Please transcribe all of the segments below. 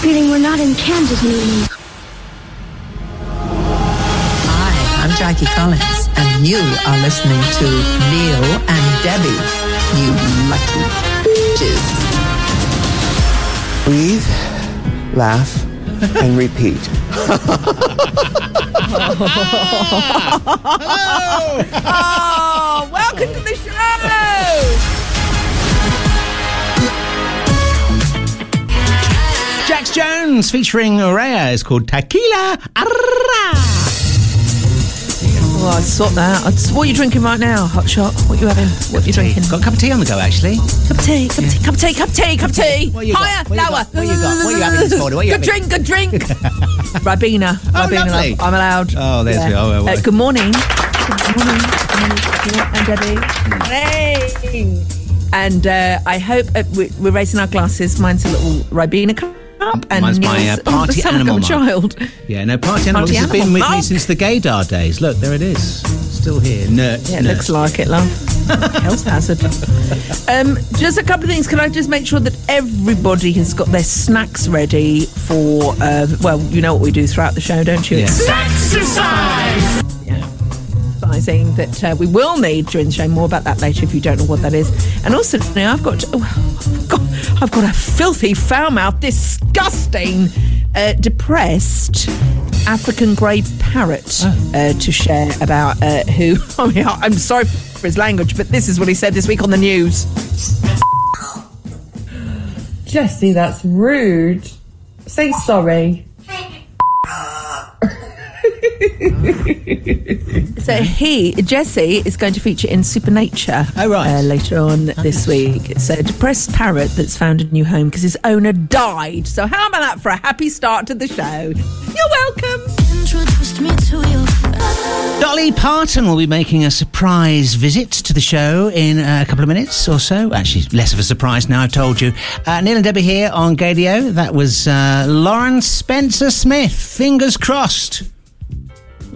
feeling we're not in Kansas anymore. Hi, I'm Jackie Collins, and you are listening to Neil and Debbie. You lucky bitches. Breathe, laugh, and repeat. Oh, welcome to the show. Jones featuring RAYE is called Tequila. Arra. Oh, I'd sort that. I'd- What are you drinking right now? Hot shot? What are you having? What are you drinking? Got a cup of tea on the go, actually. Cup of tea, cup of tea, cup of tea, cup of tea, cup of tea. What you got? Higher, What lower. What you got? What you having this morning? What you good having? drink, good drink. Ribena. Ribena, Oh, lovely. I'm allowed. Oh, there's the- oh, well, well. Uh, good morning. Good morning. Good morning. And Debbie. Hey. And uh, I hope uh, we- we're raising our glasses. Mine's a little Ribena cup. And Mine's my, uh, party animal of mark. child. Yeah, no, Party Animal. Party This has been Animal with me since the gaydar days. Look, there it is. Still here. Nerd. Yeah, it looks like it, love. Health hazard. Um, just a couple of things. Can I just make sure that everybody has got their snacks ready for? Uh, well, you know what we do throughout the show, don't you? Yeah. Yeah. Advising that uh, we will need during the show. More about that later if you don't know what that is. And also, now I've got, oh, I've got, I've got a filthy, foul mouth, disgusting, uh, depressed African grey parrot uh, to share about uh, who. I mean, I'm sorry for his language, but this is what he said this week on the news. Jesse, that's rude. Say sorry. So he, Jesse, is going to feature in Supernature Oh, right. uh, later on this week. It's a depressed parrot that's found a new home because his owner died. So how about that for a happy start to the show? You're welcome. Dolly Parton will be making a surprise visit to the show in uh, a couple of minutes or so. Actually, less of a surprise now, I've told you. Uh, Neil and Debbie here on Gaydio. That was uh, Lauren Spencer Smith. Fingers crossed.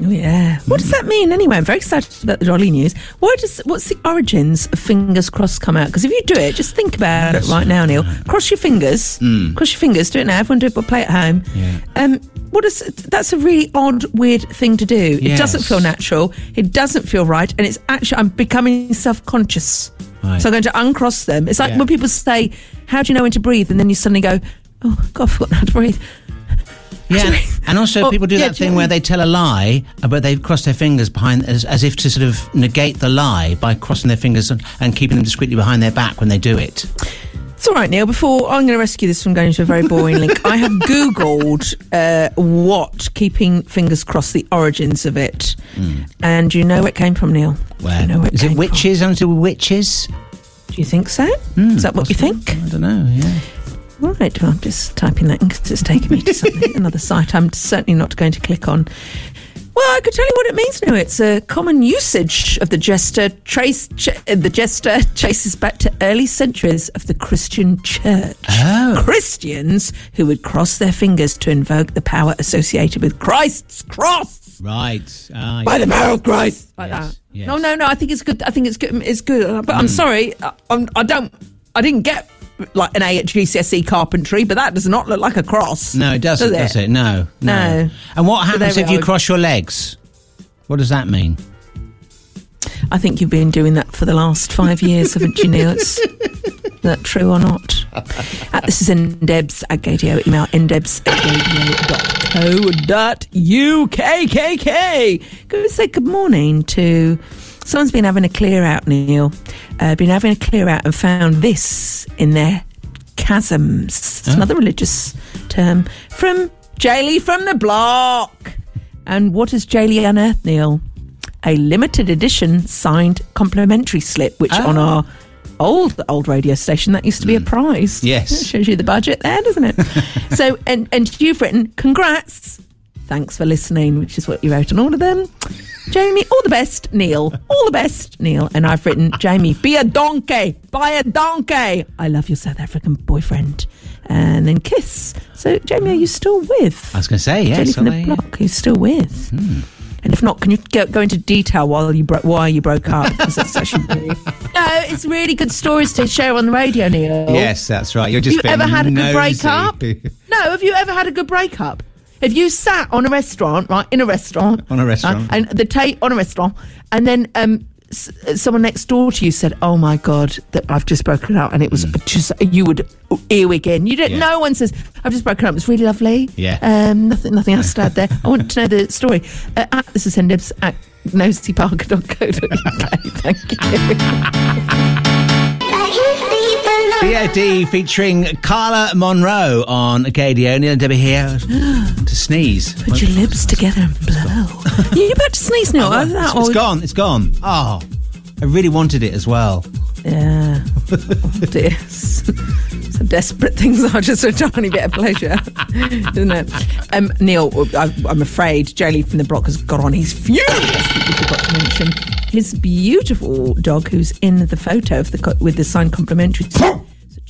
Oh yeah. What does that mean anyway? I'm very excited about the Dolly news. Why does what's the origins of fingers crossed come out? Because if you do it, just think about it right now, Neil. Cross your fingers. Cross your fingers. Do it now. Everyone do it, but play at home. Mm. Yeah. Um, what is that's a really odd, weird thing to do. It doesn't feel natural. It doesn't feel right, and it's actually I'm becoming self conscious. Right. So I'm going to uncross them. It's like Yeah. when people say, "How do you know when to breathe?" and then you suddenly go, "Oh God, I've forgotten how to breathe." Yeah, and also Oh, people do yeah, that do thing where they tell a lie, uh, but they cross their fingers behind, as, as if to sort of negate the lie by crossing their fingers and, and keeping them discreetly behind their back when they do it. It's all right, Neil. Before I'm going to rescue this from going to a very boring link, I have Googled uh, what keeping fingers crossed, the origins of it, and you know where it came from, Neil. Where You know where it is it witches? Onto witches? Do you think so? Is that what you think? I don't know. Yeah. Right. Well, I'm just typing that in because it's taken me to something, another site. I'm certainly not going to click on. Well, I could tell you what it means now. It's a common usage of the jester. Trace ch- uh, the jester traces back to early centuries of the Christian Church. Oh. Christians who would cross their fingers to invoke the power associated with Christ's cross. Right. Ah, By the power of Christ. Like Yes, that. yes. No, no, no. I think it's good. I think it's good. It's good. Uh, But I'm sorry. I, I'm, I don't. I didn't get like an A at GCSE carpentry, but that does not look like a cross. No, it doesn't, does it? No, No. And what happens if you cross your legs? What does that mean? I think you've been doing that for the last five years, haven't you, Neil? It's, is that true or not? Uh, this is ndebs at gaydio. Email ndebs at. Go say good morning to someone's been having a clear out, Neil. Uh, been having a clear out and found this in their chasms. It's another religious term from Jaylee from the block. And what has Jaylee unearthed, Neil? A limited edition signed complimentary slip, which on our old old radio station that used to be a prize. Yes. It shows you the budget there, doesn't it? so, and and you've written congrats, thanks for listening, which is what you wrote on all of them. Jamie, all the best, Neil. All the best, Neil. And I've written, Jamie, be a donkey, buy a donkey. I love your South African boyfriend. And then kiss. So, Jamie, are you still with? I was going to say yes. Jelly from are the block, who's still with. Hmm. And if not, can you go, go into detail while you bro- why you broke up? Because that's actually really, no, it's really good stories to share on the radio, Neil. Yes, that's right. You're just have you ever had a good breakup? no, have you ever had a good breakup? Have you sat on a restaurant, right, in a restaurant, On a restaurant. uh, and the tape on a restaurant, and then um, s- someone next door to you said, "Oh my god, that I've just broken up," and it was just you would earwig in. You don't. Mm. Yeah. No one says, "I've just broken up." It's really lovely. Yeah. Um, nothing, nothing else to add there. I want to know the story. Uh, at this is Nibs at nosyparker.co.uk. Thank you. BOD featuring Carla Monroe on Gaydio. Neil and Debbie here to sneeze. Put your lips together and blow. You're about to sneeze now? Oh, Either that it's, it's or- gone. It's gone. Oh, I really wanted it as well. Yeah. Oh, dear. Some desperate things are just a tiny bit of pleasure, isn't it? Um, Neil, I, I'm afraid Jolie from the block has got on. He's furious that we forgot to mention his beautiful dog who's in the photo of the co- with the signed complimentary.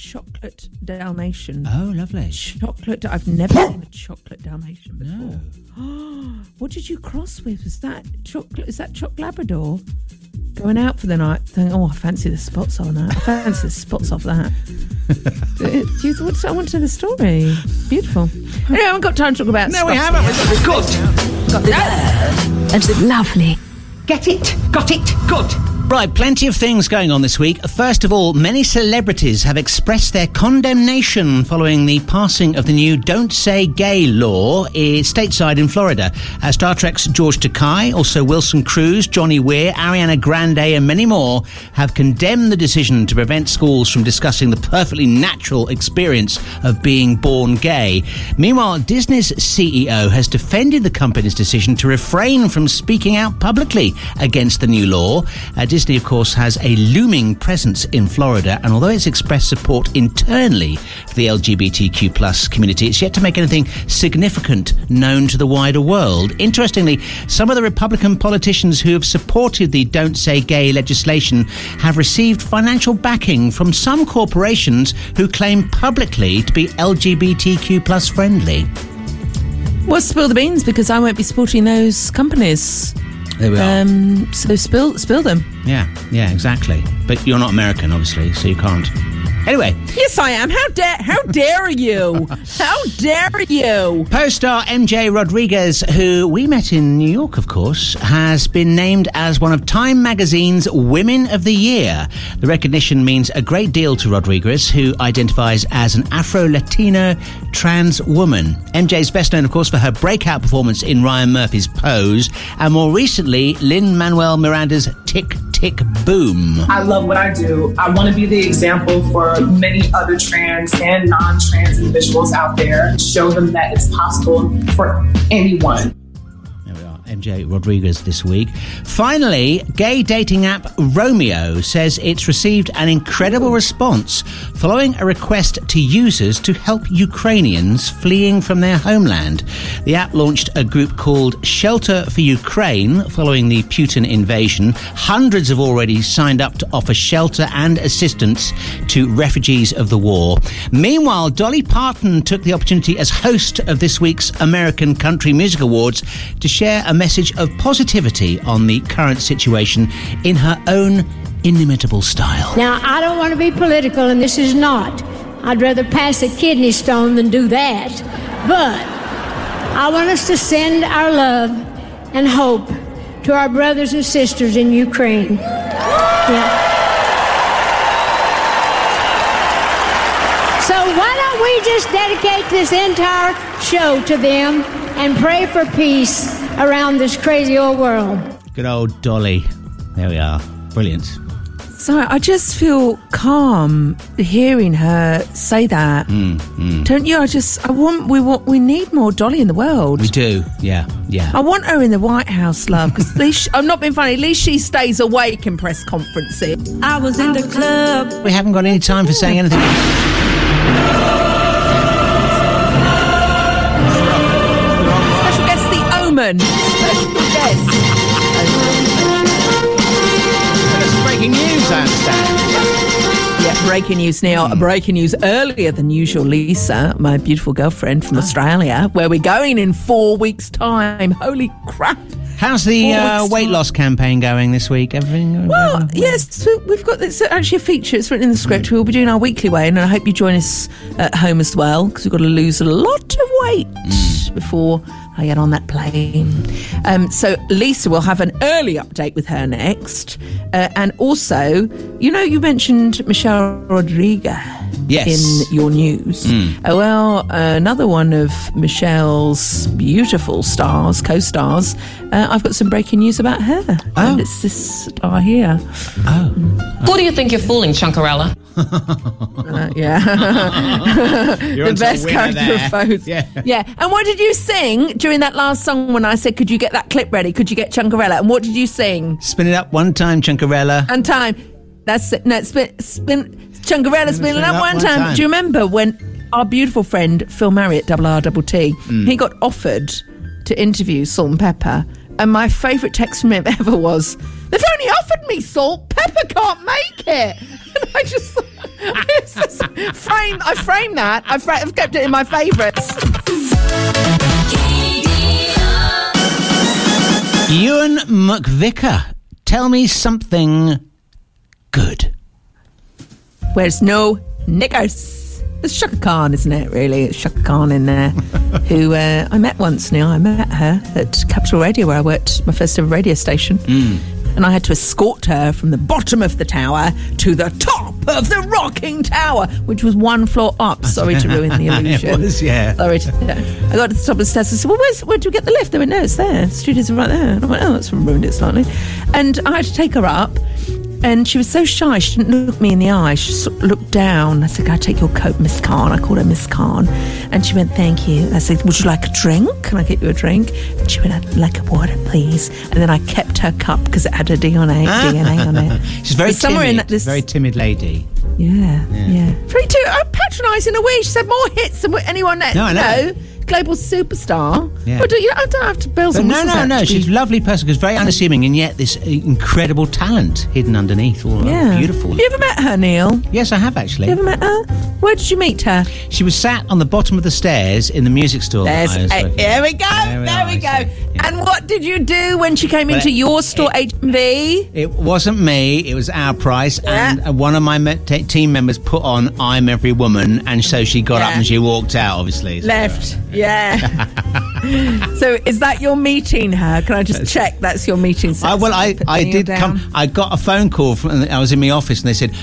It's a chocolate Dalmatian. Oh, lovely. Chocolate. I've never seen a chocolate Dalmatian before. No. what did you cross with? Was that chocolate? Is that chocolate Labrador? Going out for the night, thinking, oh, I fancy the spots on that. I fancy the spots off that. Do you, what, I want to know the story. Beautiful. Anyway, I haven't got time to talk about No, we haven't. yet. Got the- That's lovely. Get it? Got it? Good. Right, plenty of things going on this week. First of all, many celebrities have expressed their condemnation following the passing of the new Don't Say Gay law stateside in Florida. Uh, Star Trek's George Takei, also Wilson Cruz, Johnny Weir, Ariana Grande, and many more have condemned the decision to prevent schools from discussing the perfectly natural experience of being born gay. Meanwhile, Disney's CEO has defended the company's decision to refrain from speaking out publicly against the new law. Uh, Disney, of course, has a looming presence in Florida, and although it's expressed support internally for the LGBTQ plus community, it's yet to make anything significant known to the wider world. Interestingly, some of the Republican politicians who have supported the Don't Say Gay legislation have received financial backing from some corporations who claim publicly to be LGBTQ plus friendly. Well, spill the beans because I won't be supporting those companies. There we are. Um, so spill spill them. yeah, yeah, exactly. But you're not American, obviously, so you can't. Anyway, Yes, I am. How dare how dare you? How dare you? Co-star MJ Rodriguez, who we met in New York, of course, has been named as one of Time Magazine's Women of the Year. The recognition means a great deal to Rodriguez, who identifies as an Afro-Latino trans woman. MJ is best known, of course, for her breakout performance in Ryan Murphy's Pose, and more recently, Lin-Manuel Miranda's Tick Tick Boom. I love what I do. I want to be the example for many other trans and non trans individuals out there. Show them that it's possible for anyone. MJ Rodriguez this week. Finally, gay dating app Romeo says it's received an incredible response following a request to users to help Ukrainians fleeing from their homeland. The app launched a group called Shelter for Ukraine following the Putin invasion. Hundreds have already signed up to offer shelter and assistance to refugees of the war. Meanwhile, Dolly Parton took the opportunity as host of this week's American Country Music Awards to share a message of positivity on the current situation in her own inimitable style. Now, I don't want to be political, and this is not. I'd rather pass a kidney stone than do that. But I want us to send our love and hope to our brothers and sisters in Ukraine. Yeah. So, why don't we just dedicate this entire show to them and pray for peace around this crazy old world? Good old Dolly. There we are. Brilliant. So I just feel calm hearing her say that. Mm, mm. Don't you? I just I want we want we need more Dolly in the world. We do. Yeah. Yeah. I want her in the White House, love, because at least I'm not being funny. At least she stays awake in press conferences. I was in the club. We haven't got any time for saying anything Special guest. That's breaking news, I understand. Yeah, breaking news now. Hmm. Breaking news earlier than usual. Lisa, my beautiful girlfriend from ah. Australia, where we're going in four weeks' time. Holy crap! How's the uh, weight loss campaign going this week? Everything? Well, yes, so we've got it's actually a feature. It's written in the script. We'll be doing our weekly weigh, and I hope you join us at home as well because we've got to lose a lot of weight before I get on that plane. Um, so Lisa will have an early update with her next, uh, and also, you know, you mentioned Michelle Rodriguez. Yes. In your news. Uh, well, uh, another one of Michelle's beautiful stars, co stars, uh, I've got some breaking news about her. And it's this star here. Oh. Who do you think you're fooling, Chunkarella? Uh, yeah. The best character there. of both. Yeah. Yeah. And what did you sing during that last song when I said, could you get that clip ready? Could you get Chunkarella? And what did you sing? Spin it up one time, Chunkarella. And time. That's it. No, spin, spin, Chunkarella, spin it up one time. Do you remember when our beautiful friend Phil Marriott, double R, double T, Mm. he got offered to interview Salt and Pepper? And my favourite text from him ever was, They've only offered me salt, Pepper can't make it. And I just, it's just framed, I framed that. I've, fra- I've kept it in my favourites. Ewan McVicker, tell me something good. Where's no knickers? It's Chaka Khan, isn't it? Really, it's Chaka Khan in there, who uh, I met once. Now I met her at Capital Radio, where I worked my first ever radio station, and I had to escort her from the bottom of the tower to the top of the rocking tower, which was one floor up. Sorry to ruin the illusion. It was, yeah. Sorry. To, yeah. I got to the top of the stairs. I said, "Well, where's, where do we get the lift?" They went, "No, it's there. The studios are right there." And I went, "Oh, that's ruined it slightly." And I had to take her up. And she was so shy, she didn't look me in the eye. She sort of looked down. I said, Can I take your coat, Miss Khan? I called her Miss Khan. And she went, Thank you. I said, Would you like a drink? Can I get you a drink? And she went, I'd like a water, please. And then I kept her cup because it had a DNA, DNA on it. She's very somewhere timid. in this- Very timid lady. Yeah, yeah. Very too uh, patronising a way. She said more hits than anyone else. No, I know. Know, global superstar. Yeah. Well, do you, I don't have to bells and no, whistles no, no. She's a lovely person because very unassuming, and yet this incredible talent hidden underneath. All yeah. beautiful. Have you ever met her, Neil? Yes, I have actually. You ever met her? Where did you meet her? She was sat on the bottom of the stairs in the music store. There's, working there we go. There we There we go. Yeah. And what did you do when she came Well, into your store, HMV? It wasn't me. It was Our Price, and Yeah. uh, one of my me- t- team members put on "I'm Every Woman," and so she got up and she walked out. Obviously, So- Left. Yeah. so is that your meeting her? Can I just check that's your meeting? I, well, I, I did down. come. I got a phone call from. I was in my office, and they said,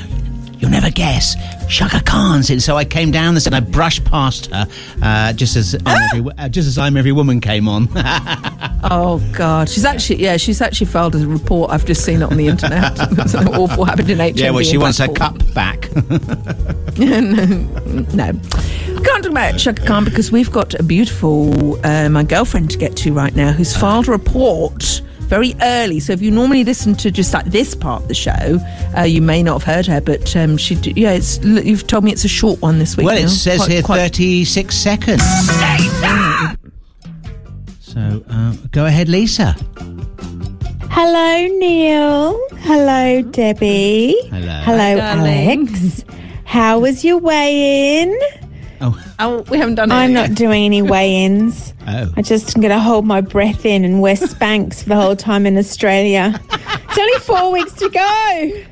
"You'll never guess, Chaka Khan's in." So I came down and I brushed past her, uh, just as I'm every, uh, just as I'm every woman came on. Oh God, she's actually yeah, she's actually filed a report. I've just seen it on the internet. Something awful happened in HMV. yeah, well, she wants her cup back. No, can't talk about Chaka Khan because we've got a beautiful uh, my girlfriend to get to right now who's filed a report very early. So if you normally listen to just like this part of the show, uh, you may not have heard her, but um, she d- yeah, it's you've told me it's a short one this week. well, now. it says Quite- here quite- 36 seconds. So uh, go ahead, Lisa. Hello, Neil. Hello, Debbie. Hello. Hello, darling. Alex. How was your weigh in? Oh, Oh, we haven't done it. I'm not doing any weigh ins. oh. I just am going to hold my breath in and wear Spanx for the whole time in Australia. It's only four weeks to go.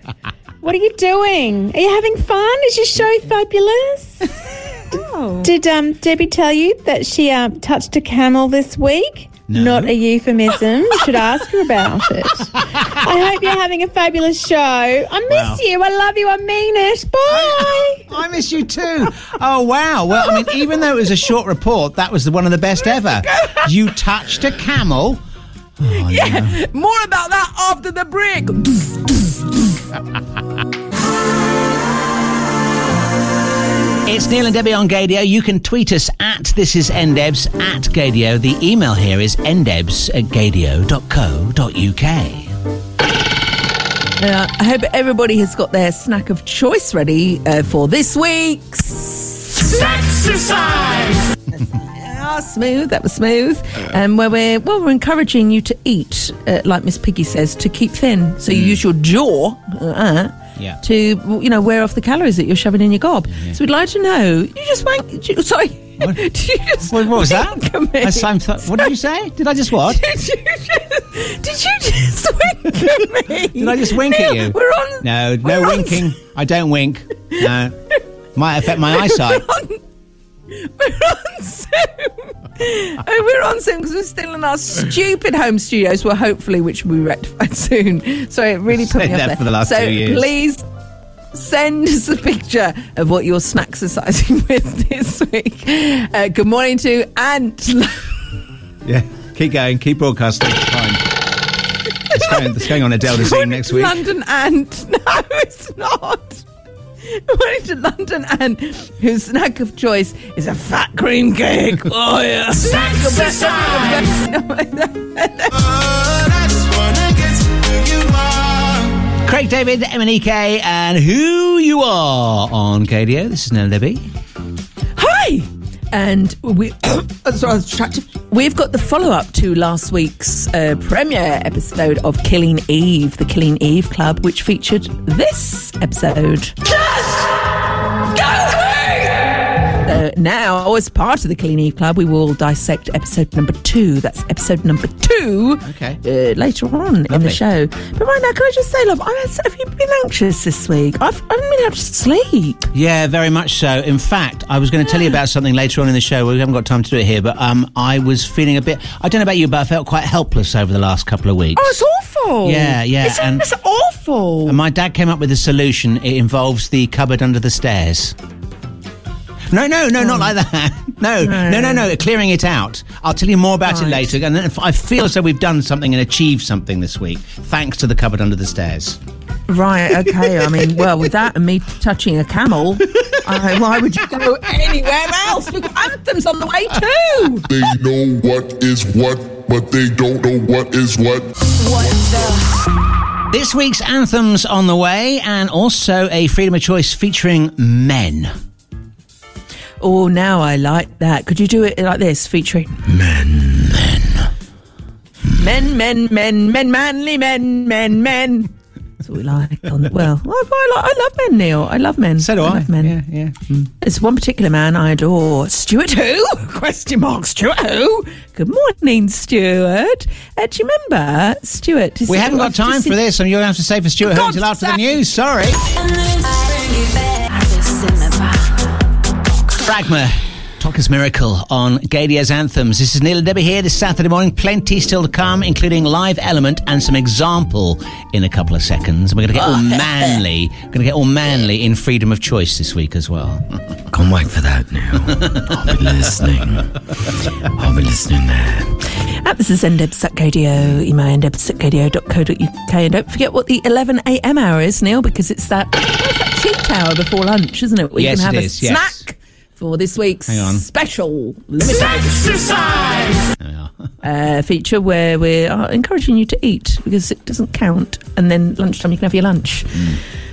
What are you doing? Are you having fun? Is your show fabulous? Oh. Did um, Debbie tell you that she uh, touched a camel this week? No. Not a euphemism. You should ask her about it. I hope you're having a fabulous show. I miss Wow. you. I love you. I mean it. Bye. I miss you too. Oh wow! Well, I mean, even though it was a short report, that was the, one of the best ever. You touched a camel. Oh, yeah, more about that after the break. It's Neil and Debbie on Gaydio. You can tweet us at this is ndebs at Gaydio. The email here is ndebs at gaydio.co.uk. Uh, I hope everybody has got their snack of choice ready uh, for this week's exercise. Ah, smooth. That was smooth. And where we're well, we're encouraging you to eat, uh, like Miss Piggy says, to keep thin. So you use your jaw. Uh, Yeah. To you know, wear off the calories that you're shoving in your gob. So we'd like to know. You just wank. you- Sorry. What? Did you just What, what was that? wink at me? Same th- what did you say? Did I just what? Did you just, did you just wink at me? Did I just wink at you? We're on. No, no on- winking. I don't wink. No. Might affect my eyesight. We're on Zoom. Oh, we're on Zoom because we're still in our stupid home studios. Well, hopefully, which will be rectified soon. So it really put me off there. for the last so two years. please send us a picture of what you're snack exercising with this week. Uh, good morning to Ant. Yeah. Keep going. Keep broadcasting. Fine. It's going, it's going on Adele Dazeem next week. London Ant. No, it's not. Morning to London and whose snack of choice is a fat cream cake. Oh yeah. Craig David, MNEK, and who you are on Gaydio. This is Nell Debbie. And we, sorry. We've got the follow up to last week's uh, premiere episode of Killing Eve, the Killing Eve Club, which featured this episode. Uh, now, as part of the Killing Eve Club, we will dissect episode number two. That's episode number two. Okay. Uh, later on in the show. But right now, can I just say, love, I have you been anxious this week? I've, I haven't been able to sleep. Yeah, very much so. In fact, I was going to tell you about something later on in the show. We haven't got time to do it here, but um, I was feeling a bit. I don't know about you, but I felt quite helpless over the last couple of weeks. Oh, it's awful. Yeah, yeah, It's, and- it's awful. And my dad came up with a solution. It involves the cupboard under the stairs. No, no, no, not like that. No, no, no, no. Clearing it out. I'll tell you more about it later. And if I feel as though we've done something and achieved something this week, thanks to the cupboard under the stairs. Right, okay. I mean, well, with that and me touching a camel, I, why would you go anywhere else? We've got anthems on the way too. They know what is what, but they don't know what is what. This week's anthems on the way, and also a freedom of choice featuring men. Oh, now I like that. Could you do it like this, featuring Men, men. men, men, men, men, manly men, men, men? That's what we like. On the, well, I, I, like, I love men, Neil. I love men. So do I. love men. Yeah, yeah. Mm. There's one particular man I adore. Stuart who? Question mark. Stuart who? Good morning, Stuart. Uh, do you remember Stuart? We haven't got time for this, and you're going to have to stay for Stuart Hill God's until after the news. Sorry. Fragma, Toca's Miracle on Gaydio's Anthems. This is Neil and Debbie here this Saturday morning. Plenty still to come, including live element and some example in a couple of seconds. We're going to get all manly. We're going to get all manly in freedom of choice this week as well. Can't wait for that now. I'll be listening. I'll be listening there. Ah, this is ndebs at Gaydio, email ndebs at gaydio.co.uk. And don't forget what the 11am hour is, Neil, because it's that, that cheat hour before lunch, isn't it? Where Yes, you can it have is, a yes. Snack for this week's Hang on. special limited uh, feature where we are encouraging you to eat because it doesn't count. And then lunchtime, you can have your lunch.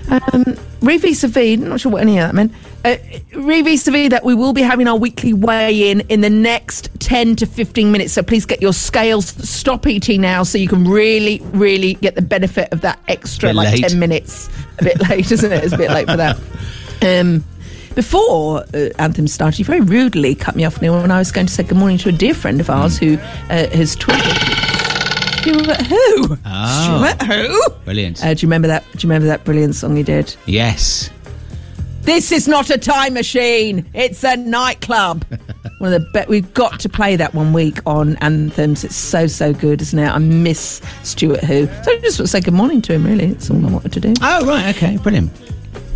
Um, re vis-a-vis, not sure what any of that meant. Uh, re vis-a-vis that we will be having our weekly weigh-in in the next 10 to 15 minutes. So please get your scales, stop eating now so you can really, really get the benefit of that extra Bit like late. 10 minutes. A bit late, isn't it? It's a bit late for that. Um, before uh, Anthem started, you very rudely cut me off, Neil, when I was going to say good morning to a dear friend of ours who uh, has tweeted. Stuart who? Oh. Stuart who? Brilliant. Uh, do you remember that? Do you remember that brilliant song he did? yes. This is not a time machine. It's a nightclub. one of the be- we've got to play that one week on anthems. It's so so good, isn't it? I miss Stuart Who. So I just want to say good morning to him. Really, that's all I wanted to do. Oh, right. Okay. Brilliant.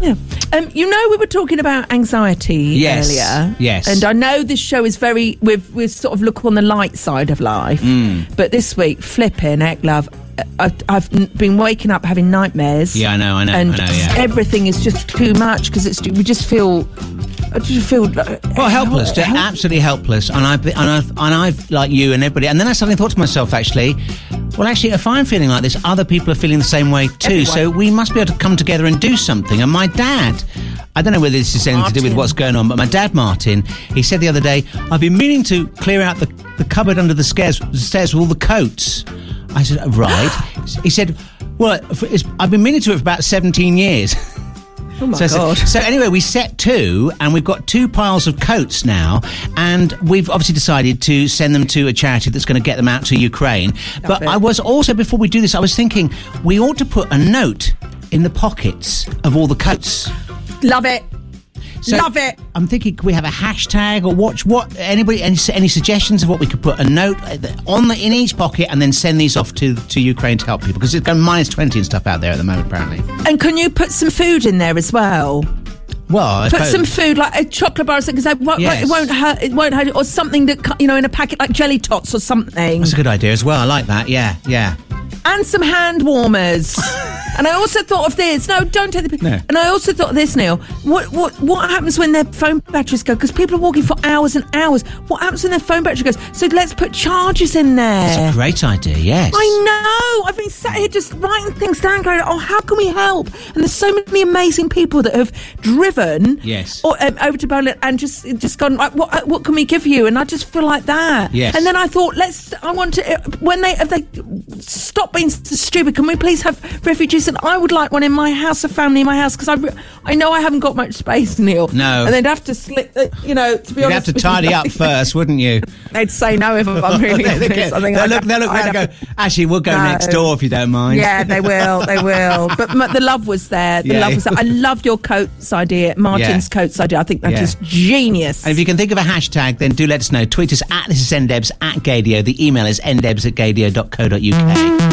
Yeah. Um, you know, we were talking about anxiety Yes, earlier. yes. And I know this show is very, we've, we sort of look on the light side of life. Mm. But this week, flipping heck, love, uh, I've, I've been waking up having nightmares. Yeah, I know, I know, And I know, yeah. everything is just too much because it's, we just feel, I just feel like, Well, helpless, help- absolutely helpless. And I've, been- and I've, and I've, like you and everybody. And then I suddenly thought to myself, actually, well, actually, if I'm feeling like this, other people are feeling the same way too. So we must be able to come together and do something. And my dad, I don't know whether this is anything to do with what's going on, but my dad, Martin, he said the other day, I've been meaning to clear out the, the cupboard under the stairs, the stairs with all the coats. I said, right. he said, well, it's, I've been meaning to it for about 17 years. Oh my so, so- God. So, anyway, we set two, and we've got two piles of coats now, and we've obviously decided to send them to a charity that's going to get them out to Ukraine. but it. I was also before we do this, I was thinking we ought to put a note in the pockets of all the coats. Love it. So Love it. I'm thinking, can we have a hashtag or watch what anybody any, any suggestions of what we could put a note uh, on the in each pocket and then send these off to, to Ukraine to help people because it's going minus twenty and stuff out there at the moment apparently. And can you put some food in there as well? Well, I Put suppose- some food like a chocolate bar because it won't, Yes. it won't hurt. It won't hurt, or something that you know in a packet like jelly tots or something, That's a good idea as well. I like that. Yeah, yeah. And some hand warmers. and I also thought of this. No, don't take the. No. And I also thought of this, Neil. What what what happens when their phone batteries go? Because people are walking for hours and hours. What happens when their phone battery goes? So let's put chargers in there. That's a great idea. Yes. I know. I've been sat here just writing things down, going, "Oh, how can we help?" And there's so many amazing people that have driven, Yes. or um, over to Berlin and just just gone. Like, what what can we give you? And I just feel like that. Yes. And then I thought, let's. I want to when they if they stop being so stupid. Can we please have refugees? And I would like one in my house, a family in my house, because I re- I know I haven't got much space, Neil. No. And they'd have to slip. Uh, you know, to be honest. You'd have to tidy up first, wouldn't you? They'd say no if I'm really They- they honest. I think they'll I'd look, have- they'll look around and go, actually, we'll go No. next door if you don't mind. Yeah, they will. They will. But m- the love was there. The Yeah. love was there. I love your coats idea, Martin's Yeah. coats idea. I think that is Yeah. genius. And if you can think of a hashtag, then do let us know. Tweet us at this is ndebs at gaydio. The email is ndebs at gaydio.co.uk.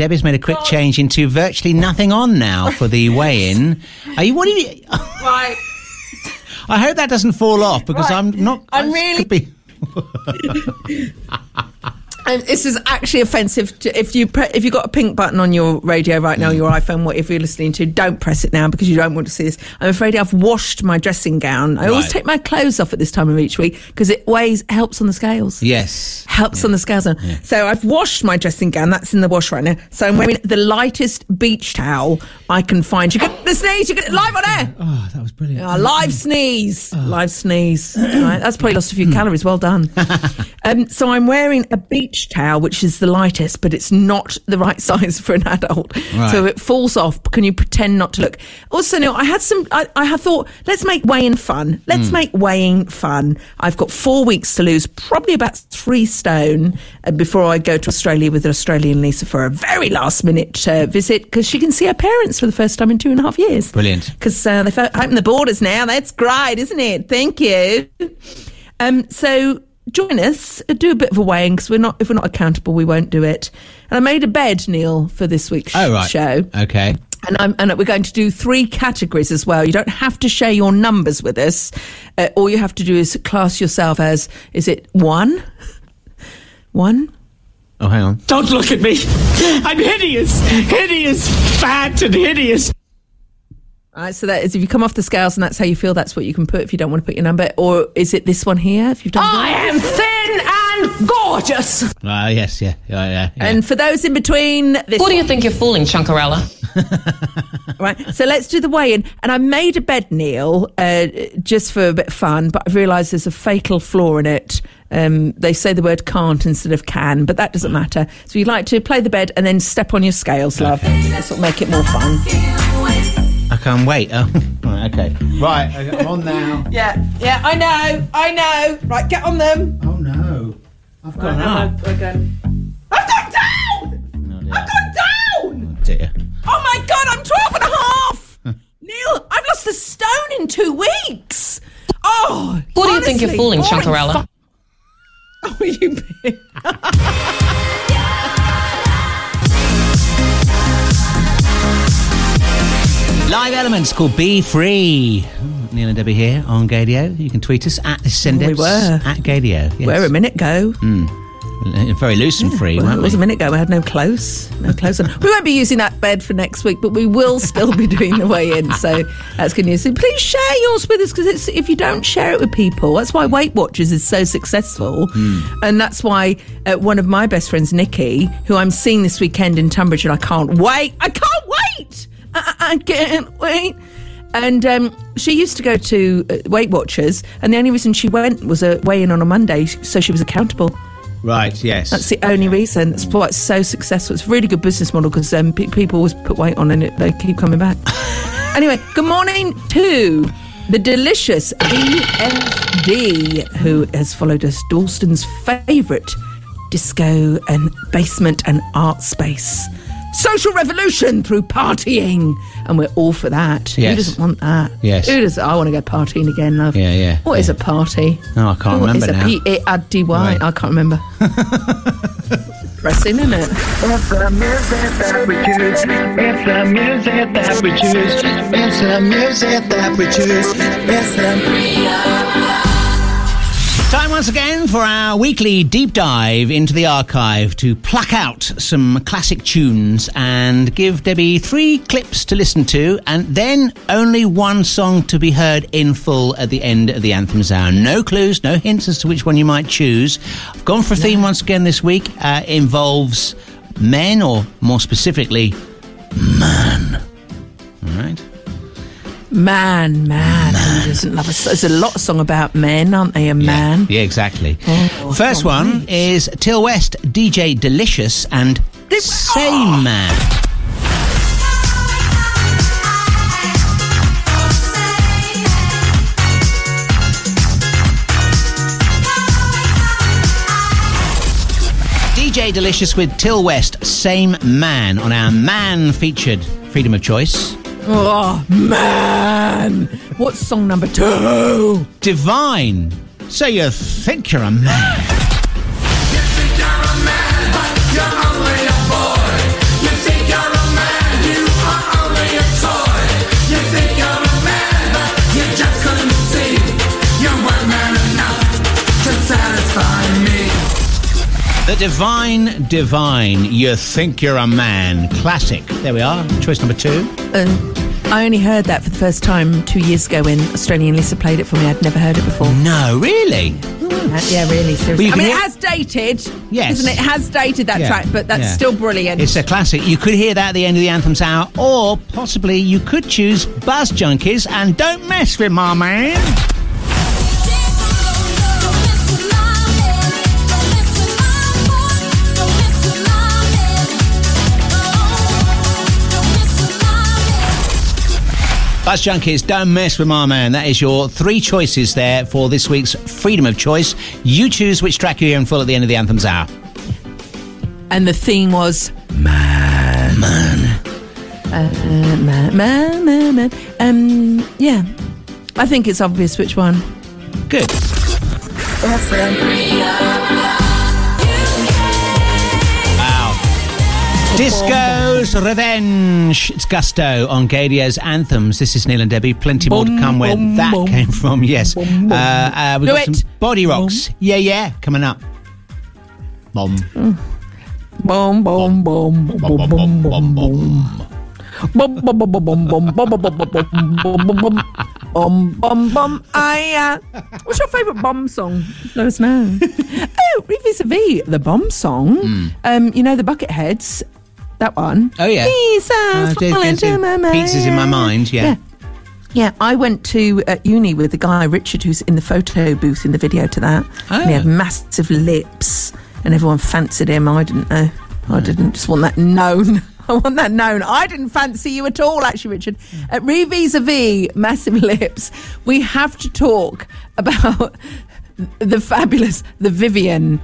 Debbie's made a quick change into virtually nothing on now for the weigh-in. Are you? What are you? right. I hope that doesn't fall off because Right. I'm not. I'm I really- And this is actually offensive. To, if you pre- if you got a pink button on your radio right Mm. now, your iPhone, whatever you're listening to, don't press it now because you don't want to see this. I'm afraid I've washed my dressing gown. I always take my clothes off at this time of each week because it weighs helps on the scales. Yes. helps on the scales. So I've washed my dressing gown. That's in the wash right now. So I'm wearing the lightest beach towel I can find. You get the sneeze. You get live on air. Oh, that was brilliant. Ah, live sneeze. Live sneeze. right, that's probably lost a few calories. Well done. um, so I'm wearing a beach towel, which is the lightest, but it's not the right size for an adult. Right. So it falls off. Can you pretend not to look? Also, Neil, I had some. I, I had thought, let's make weighing fun. Let's Mm. make weighing fun. I've got four weeks to lose, probably about three stone uh, before I go to Australia with Australian Lisa for a very last minute uh, visit because she can see her parents for the first time in two and a half years. Brilliant. Because uh, they've opened the borders now. That's great, isn't it? Thank you. Um, so join us. uh, Do a bit of a weighing because we're not. If we're not accountable, we won't do it. And I made a bed, Neil, for this week's Oh, right. show. Okay. And, I'm, and we're going to do three categories as well. You don't have to share your numbers with us. Uh, all you have to do is class yourself as is it one? One? Oh, hang on. Don't look at me. I'm hideous, hideous, fat and hideous. All right, so that is if you come off the scales and that's how you feel, that's what you can put if you don't want to put your number. Or is it this one here? If you've done I that? am thin and gorgeous. Ah, yes, yeah, yeah, yeah. yeah. And for those in between, this Who do you think you're fooling, Chunkarella? Right, so let's do the weigh-in. And I made a bed, Neil, uh, just for a bit of fun, but I've realised there's a fatal flaw in it. Um, they say the word can't instead of can, but that doesn't matter. So you'd like to play the bed and then step on your scales, love. This will make it more fun. I can't wait. Oh, right, okay. Right, I'm on now. Yeah, yeah, I know, I know. Right, get on them. Oh no, I've Right, gone now up. I've, I've gone. Down! Oh. I've gone down! Oh, dear. Oh my god, I'm 12 and a half! Neil, I've lost a stone in two weeks! Oh! Who do you think you're honestly, fooling, boring Chunkarella? fu- Oh, you big. Live Elements called Be Free. Neil and Debbie here on Gaydio. You can tweet us at this Oh, we were. at Gaydio. Yes. Where a minute ago. Uh, Very loose and free, Well, it was a minute ago. We had no clothes. No clothes on. We won't be using that bed for next week, but we will still be doing the way in. So that's good news. So please share yours with us because if you don't share it with people, that's why Weight Watchers is so successful. And that's why uh, one of my best friends, Nikki, who I'm seeing this weekend in Tunbridge, and I can't wait. I can't wait. I, I can't wait. And um, she used to go to uh, Weight Watchers, and the only reason she went was a weigh in on a Monday, so she was accountable. Right, yes. That's the only reason. That's why it's so successful. It's a really good business model because um, pe- people always put weight on and it, they keep coming back. Anyway, good morning to the delicious EFD, who has followed us, Dalston's favourite disco and basement and art space. Social revolution through partying, and we're all for that. Yes. Who doesn't want that? Yes. Who does? I want to go partying again, love. Yeah, yeah, What is a party? Oh, I can't What remember is a now. P-A-R-D-Y? Right. I can't remember. Pressing, isn't it? It's the music that we choose. It's the music that we choose. It's the music that we choose. It's the. Time once again for our weekly deep dive into the archive to pluck out some classic tunes and give Debbie three clips to listen to and then only one song to be heard in full at the end of the Anthems Hour. No clues, no hints as to which one you might choose. I've gone for a theme once again this week. Uh, involves men or more specifically, man. All right. Man, man, who doesn't love a There's a lot of song about men, aren't they? A man. Yeah, exactly. Oh, First one is Till West, DJ Delicious, and Same Man. DJ Delicious with Till West, Same Man on our man featured Freedom of Choice. Oh, man. What's song number two? Divine. So you think you're a man. The Divine Divine. You think you're a man. Classic. There we are. Choice number two. Uh, I only heard that for the first time two years ago when Australian Lisa played it for me. I'd never heard it before. No, really? Uh, yeah, really, seriously. you I mean, hear- it has dated. Yes. Isn't it? It has dated that Yeah, track, but that's yeah. still brilliant. It's a classic. You could hear that at the end of the Anthems Hour, or possibly you could choose Buzz Junkies and Don't Mess with My Man. Buzz Junkies, Don't Mess with My Man. That is your three choices there for this week's Freedom of Choice. You choose which track you hear in full at the end of the Anthems Hour. and the theme was Man. Man. uh, man, man, man, man. Um, yeah. I think it's obvious which one. Good. Wow. Disco's Revenge. It's Gusto on Gaydio's Anthems. This is Neil and Debbie. Plenty more to come where boom, that boom. came from. Yes. Uh, uh, we've Do got it. some body rocks. Yeah, yeah. Coming up. Bomb. Boom, boom, boom, boom, boom, boom, boom. Bum bum bum bum bum bum bum bum bum bum bum bum bum bum bum bum. I. Uh, what's your favourite bomb song? Let us know. oh, vis a vis the bomb song. Um, you know the Bucketheads. That one. Oh, yeah. Pizzas Uh, falling did- Pizzas in my mind, yeah. Yeah. Yeah, I went to uh, uni with the guy Richard, who's in the photo booth in the video to that. And he had Oh. massive lips, and everyone fancied him. I didn't know. I didn't just want that known. I want that known. I didn't fancy you at all, actually, Richard. At Re vis a vis, massive lips. We have to talk about the fabulous, the Vivienne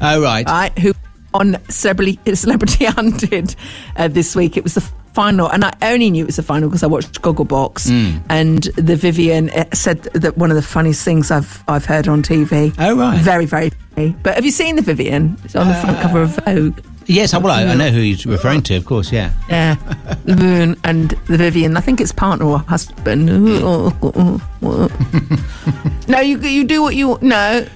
Oh, right. right, who on Celebrity, Celebrity Hunted uh, this week. It was the final, and I only knew it was the final because I watched Gogglebox, Mm. and the Vivienne uh, said that one of the funniest things I've I've heard on TV. Oh, right. very very funny. But have you seen the Vivienne? It's on the front cover of Vogue. Yes, well, I, I know who he's referring to, of course, yeah. Yeah, the Vivienne and the Vivienne. I think it's partner or husband. no, you you do what you no.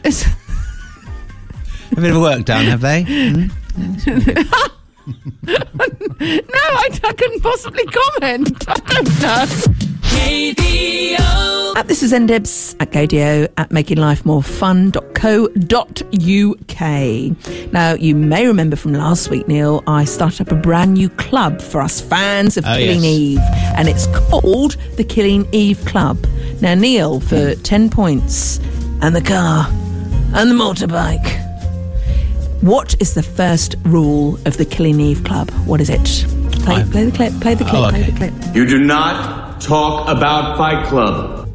It's, A bit of work done, have they? Hmm? no, I, I couldn't possibly comment. I don't know. Uh, this is NDebs at Gaydio at makinglifemorefun.co.uk. Now, you may remember from last week, Neil, I started up a brand new club for us fans of Oh, Killing yes. Eve, and it's called the Killing Eve Club. Now, Neil, for 10 points, and the car, and the motorbike. What is the first rule of the Killing Eve Club? What is it? Play, play the clip, play the clip, Oh, play the clip. You do not talk about Fight Club.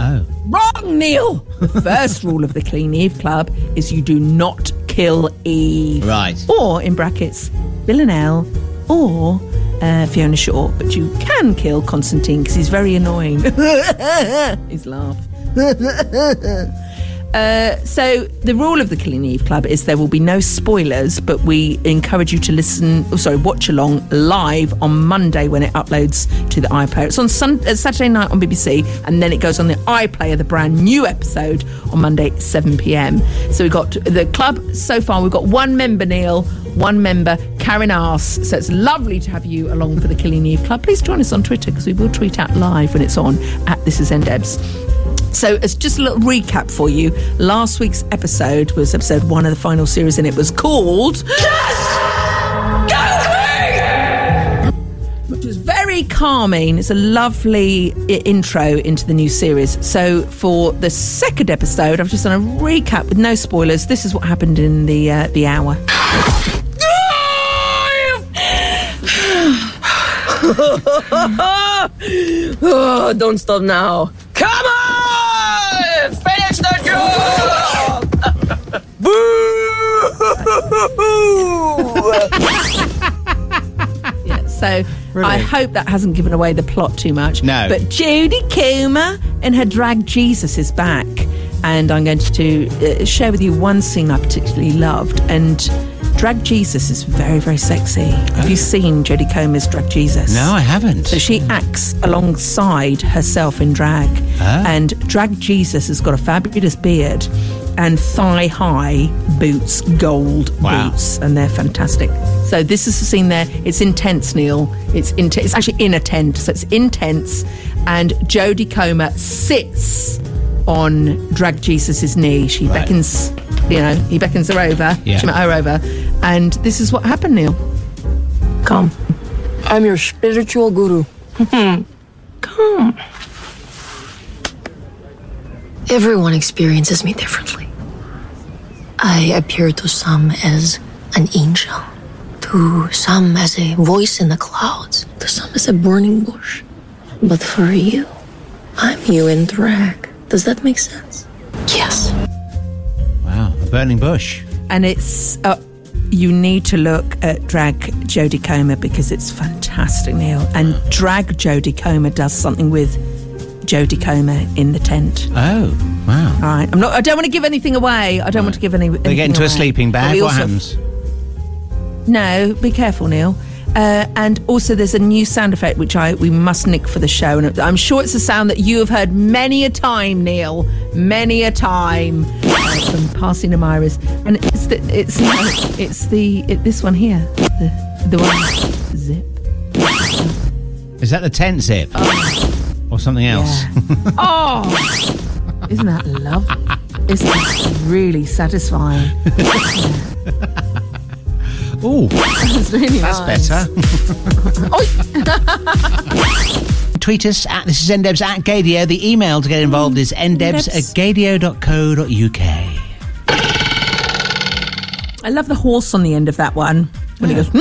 Oh. Wrong, Neil. The first rule of the Clean Eve Club is you do not kill Eve. Right. Or, in brackets, Villanelle or uh, Fiona Shaw. But you can kill Constantine because he's very annoying. His laugh. Uh, so the rule of the Killing Eve Club is there will be no spoilers, but we encourage you to listen. Oh, sorry, watch along live on Monday when it uploads to the iPlayer. It's on sun, uh, Saturday night on BBC, and then it goes on the iPlayer, the brand new episode on Monday, at 7 p.m. So we've got the club so far. We've got one member, Neil, one member, Karen Arse. So it's lovely to have you along for the Killing Eve Club. Please join us on Twitter because we will tweet out live when it's on at This Is NDebs. So, as just a little recap for you, last week's episode was episode one of the final series, and it was called which was very calming. It's a lovely intro into the new series. So, for the second episode, I've just done a recap with no spoilers. This is what happened in the uh, the hour. oh, don't stop now. Yeah, so I hope that hasn't given away the plot too much. No. But Jodie Comer and her drag Jesus is back. And I'm going to uh, share with you one scene I particularly loved. And drag Jesus is very, very sexy. Have you seen Jodie Comer's drag Jesus? No, I haven't. So she acts alongside herself in drag. Ah. And drag Jesus has got a fabulous beard and thigh high boots, gold Wow. boots, and they're fantastic. So this is the scene there. It's intense, Neil. It's intense. It's actually in a tent, so it's intense. And Jodie Comer sits on drag Jesus's knee. She Right. beckons, you know, he beckons her over. Yeah. She met her over, and this is what happened, Neil. Come. I'm your spiritual guru. Come. Everyone experiences me differently. I appear to some as an angel, to some as a voice in the clouds, to some as a burning bush. But for you, I'm you in drag. Does that make sense? Yes. Wow, a burning bush. and it's uh, you need to look at drag Jodie Comer because it's fantastic, Neil. And drag Jodie Comer does something with Jodie Comer in the tent. Oh, wow. All right, I'm not. I don't want to give anything away. I don't want to give any. They get into a sleeping bag. What happens? No, be careful, Neil. Uh, and also, there's a new sound effect which I we must nick for the show, and I'm sure it's a sound that you have heard many a time, Neil, many a time uh, from passing Amira's, and it's the it's it's the it, this one here, the the one zip. Is that the tent zip? Or something else? Oh, isn't that lovely? Isn't that really satisfying? oh, That's really that's nice. better. Tweet us at this is ndebs at gaydio. The email to get involved is mm. ndebs at gaydio.co.uk. I love the horse on the end of that one when he goes. "No!"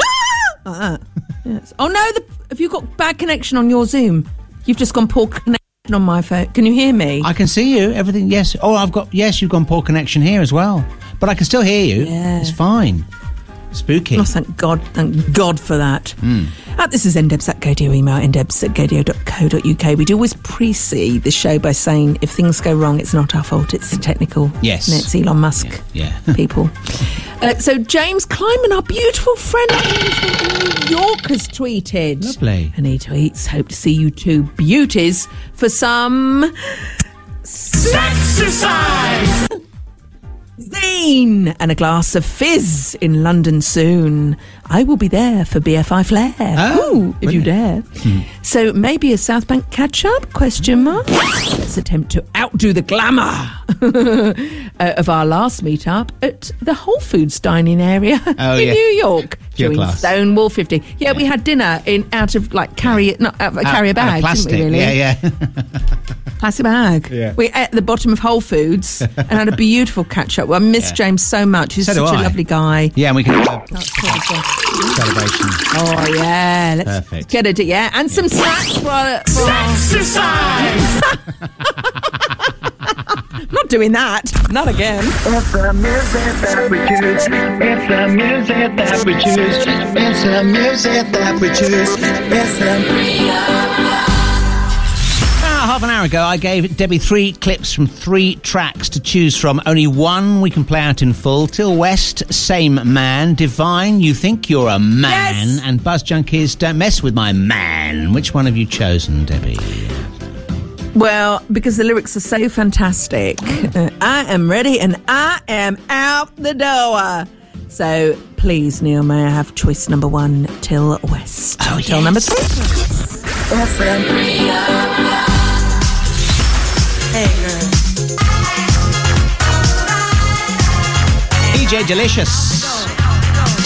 Like that. Yes. Oh no! The, have you got bad connection on your Zoom? You've just gone poor connection on my phone. Can you hear me? I can see you. Everything. Yes. Oh, I've got. Yes, you've gone poor connection here as well. But I can still hear you. Yeah. It's fine. Spooky. Oh, thank God! Thank God for that. Mm. Uh, this is ndebs at gaydio email ndebs at gaydio.co.uk. We do always precede the show by saying if things go wrong, it's not our fault. It's the technical. Yes. and It's Elon Musk. Yeah. people. Uh, so James Kleiman, our beautiful friend in New York, has tweeted. Lovely. And he tweets, "Hope to see you two beauties for some Sexercise! Zine and a glass of fizz in London soon. I will be there for BFI Flare. Oh, if you dare. Hmm. So maybe a South Bank catch up? Question mark. Let's attempt to outdo the glamour uh, of our last meetup at the Whole Foods dining area Oh, in yeah. New York during class. Stonewall 50. Yeah, we had dinner in out of like carry it not out a Out- carrier out bag, plastic. didn't we? Really? Yeah, yeah. Plastic bag. Yeah. We ate at the bottom of Whole Foods and had a beautiful catch up. Well, I miss Yeah. James so much. He's So such do a I. lovely guy. Yeah, and we can have a That's cool as well. celebration. Oh yeah, let's Perfect. get it. Yeah, and some snacks for. for Exercise! not doing that. Not again. It's the music that we choose. It's the music that we choose. It's the music that we choose. It's the. About half an hour ago, I gave Debbie three clips from three tracks to choose from. Only one we can play out in full. Till West, Same Man. Divine, You Think You're a Man. Yes. And Buzz Junkies, Don't Mess With My Man. Which one have you chosen, Debbie? Well, because the lyrics are so fantastic. Uh, I am ready and I am out the door. So please, Neil, may I have choice number one, Till West. Oh, Till number three. It's DJ Delicious.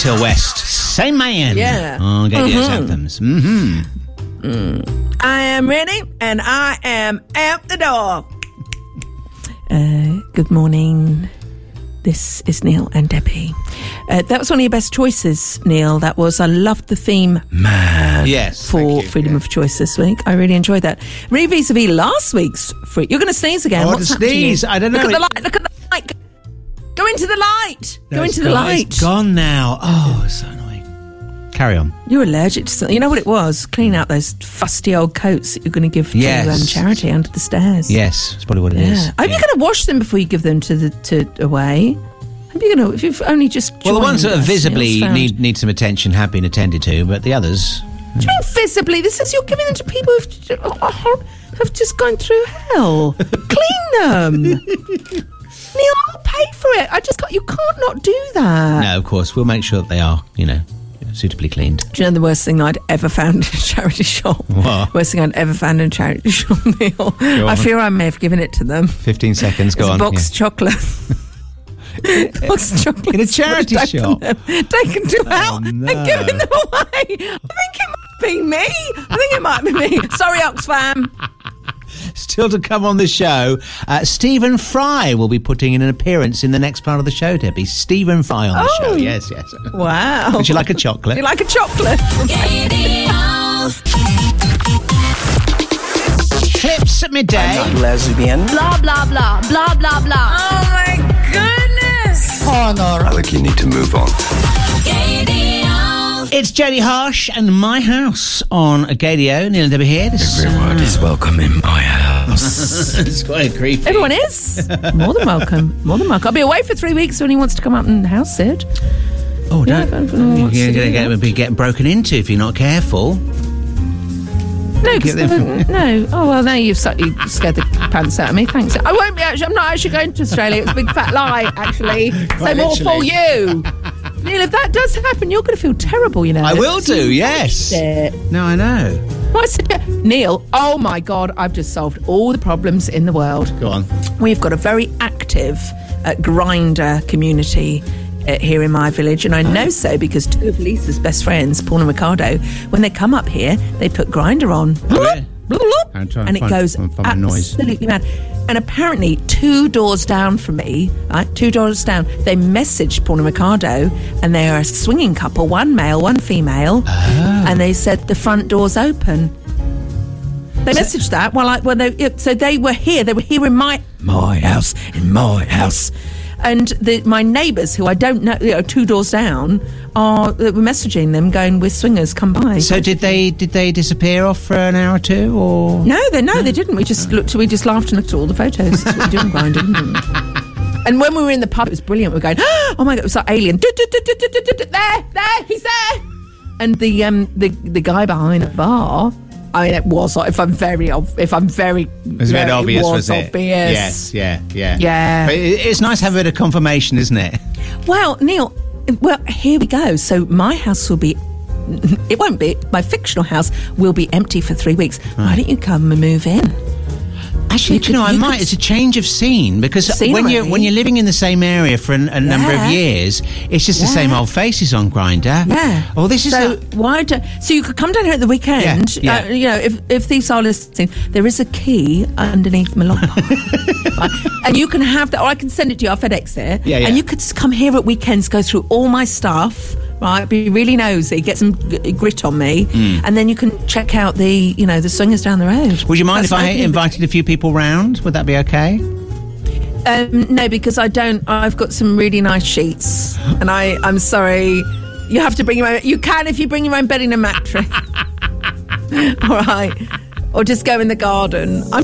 Till West, Same Man. Yeah. Oh, get Mhm. anthems. Mm-hmm. I am ready and I am out the door. Uh, good morning. This is Neil and Debbie. Uh, that was one of your best choices, Neil. That was. I loved the theme Man. Yes. for freedom of choice this week. I really enjoyed that. Re vis a vis last week's free. You're going to sneeze again. I want What's to happened you? sneeze. I don't know. Look at the light. Look at the light. Go into the light. No, Go it's into the gone- light. It's gone now. Oh, so annoying. Carry on. You're allergic to something. You know what it was? Clean out those fusty old coats that you're going to give to um, charity under the stairs. Yes, that's probably what it is. Yeah. I hope you're going to wash them before you give them to the to away. Hope you're going to. If you've only just Well, the ones that are visibly need need some attention have been attended to, but the others. What do you mean visibly? This is you're giving them to people who've have just gone through hell. Clean them. Neil, I'll pay for it. I just got. You can't not do that. No, of course, we'll make sure that they are, you know, suitably cleaned. Do you know the worst thing I'd ever found in a charity shop? What? Worst thing I'd ever found in a charity shop, Neil. I fear I may have given it to them. Fifteen seconds. Go it's on. box yeah. chocolate. box chocolate In a charity shop? Them, taken to out no. and given them oh, away. I think it might be me. I think it might be me. Sorry, Oxfam. Still to come on the show, uh, Stephen Fry will be putting in an appearance in the next part of the show. Debbie, Stephen Fry on the Oh. show. Yes, yes. Wow. Would you like a chocolate? You like a chocolate? Clips at midday. I'm not lesbian. Blah, blah, blah, blah, blah, blah. Oh my goodness. I think you need to move on. It's Jodie Harsh and My House on Agadio. Neil and Debbie here. This, Everyone is uh, welcome in my house. it's quite creepy. Everyone is more than welcome. More than welcome. I'll be away for three weeks when he wants to come out and house sit. Oh, Yeah, don't. I don't uh, you're going to to get, be getting broken into if you're not careful. No, 'cause Get them no. Oh well, now you've slightly scared the pants out of me. Thanks. I won't be actually. I'm not actually going to Australia. It's a big fat lie, actually. so Quite more for you, Neil. If that does happen, you're going to feel terrible. You know. I will do, yes. No, I know. I said, Neil. Oh my God! I've just solved all the problems in the world. Go on. We've got a very active uh, Grindr community uh, here in my village, and I know so because two of Lisa's best friends, Paul and Ricardo, when they come up here, they put Grindr on. really? Bloop, bloop, I'm trying to and it goes find my noise. absolutely mad. And apparently, two doors down from me, right, two doors down, they messaged Paul and Ricardo, and they are a swinging couple, one male, one female, Ah. and they said the front door's open. They messaged that while I, well, they, so they were here. They were here in my my house, in my house, and the, my neighbours, who I don't know, you know, two doors down, are were messaging them, going, "We're swingers, come by." So did they did they disappear off for an hour or two or No, they no, they didn't. We just looked. We just laughed and looked at all the photos. That's what we do in Grindr, didn't we? And when we were in the pub, it was brilliant. We were going, oh my god, it was like Alien. There, there, he's there. And the um the the guy behind the bar. I mean, it was. If I'm very, if I'm very, It was very obvious, it was, it? obvious. Yes, yeah, yeah. Yeah. But it's nice to have a bit of confirmation, isn't it? Well, Neil, well, here we go. So my house will be. It won't be. My fictional house will be empty for three weeks. Why don't you come and move in? Actually, do you know, I might. It's a change of scene because when you're when you're living in the same area for an, a number of years, it's just the same old faces on Grindr. Yeah. Oh, this is so. a- why do so you could come down here at the weekend? Yeah, yeah. Uh, you know, if if these are listening, there is a key underneath my lock, and you can have that, or I can send it to you. I'll FedEx it, Yeah, yeah. and you could just come here at weekends, go through all my stuff. Right, be really nosy, get some g- grit on me, Mm. and then you can check out the, you know, the swingers down the road. Would you mind That's if I invited a few people round? Would that be okay? Um, no, because I don't. I've got some really nice sheets, and I. I'm sorry. You have to bring your own. You can if you bring your own bedding and mattress. All right, or just go in the garden. I'm,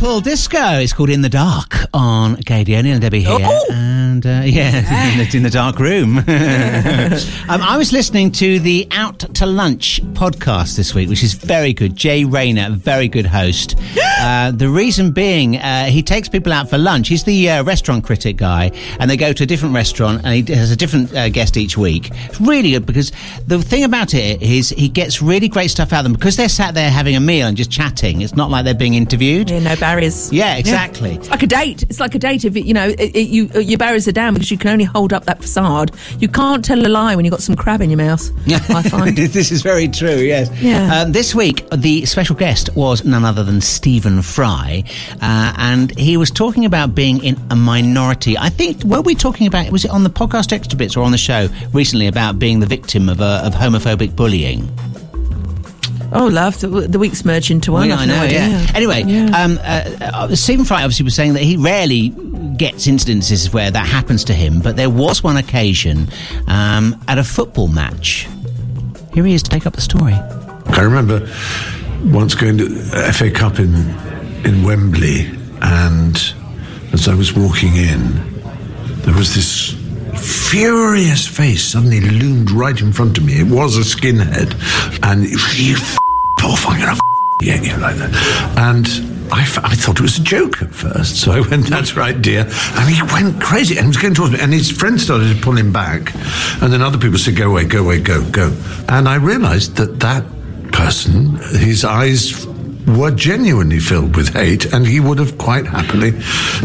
Purple Disco. It's called In the Dark on Gaydio. Neil and Debbie here. And uh, yeah, it's in the dark room. um, I was listening to the Out to Lunch podcast this week, which is very good. Jay Rayner, very good host. Uh, the reason being, uh, he takes people out for lunch. He's the uh, restaurant critic guy, and they go to a different restaurant, and he has a different uh, guest each week. It's really good because the thing about it is he gets really great stuff out of them because they're sat there having a meal and just chatting. It's not like they're being interviewed. yeah, no barriers. Yeah, exactly. It's like a date. It's like a date. If it, you know, it, it, you your barriers are down because you can only hold up that facade. You can't tell a lie when you've got some crab in your mouth. Yeah, I find. this is very true, yes. Yeah. Um, this week, the special guest was none other than Stephen Fry, uh, and he was talking about being in a minority. I think, were we talking about, was it on the podcast Extra Bits or on the show recently about being the victim of, uh, of homophobic bullying? Oh, love the, the weeks merge into one. Well, I've I no know, idea. yeah. Anyway, um, uh, uh, Stephen Fry obviously was saying that he rarely gets incidences where that happens to him, but there was one occasion um, at a football match. Here he is to take up the story. I remember once going to FA Cup in in Wembley, and as I was walking in, there was this furious face suddenly loomed right in front of me. It was a skinhead, and you f- off, I'm gonna f- get you like that. And I, f- I thought it was a joke at first, so I went, "That's right, dear." And he went crazy and he was going towards me, and his friends started to pull him back, and then other people said, "Go away, go away, go, go." And I realised that that person, his eyes were genuinely filled with hate, and he would have quite happily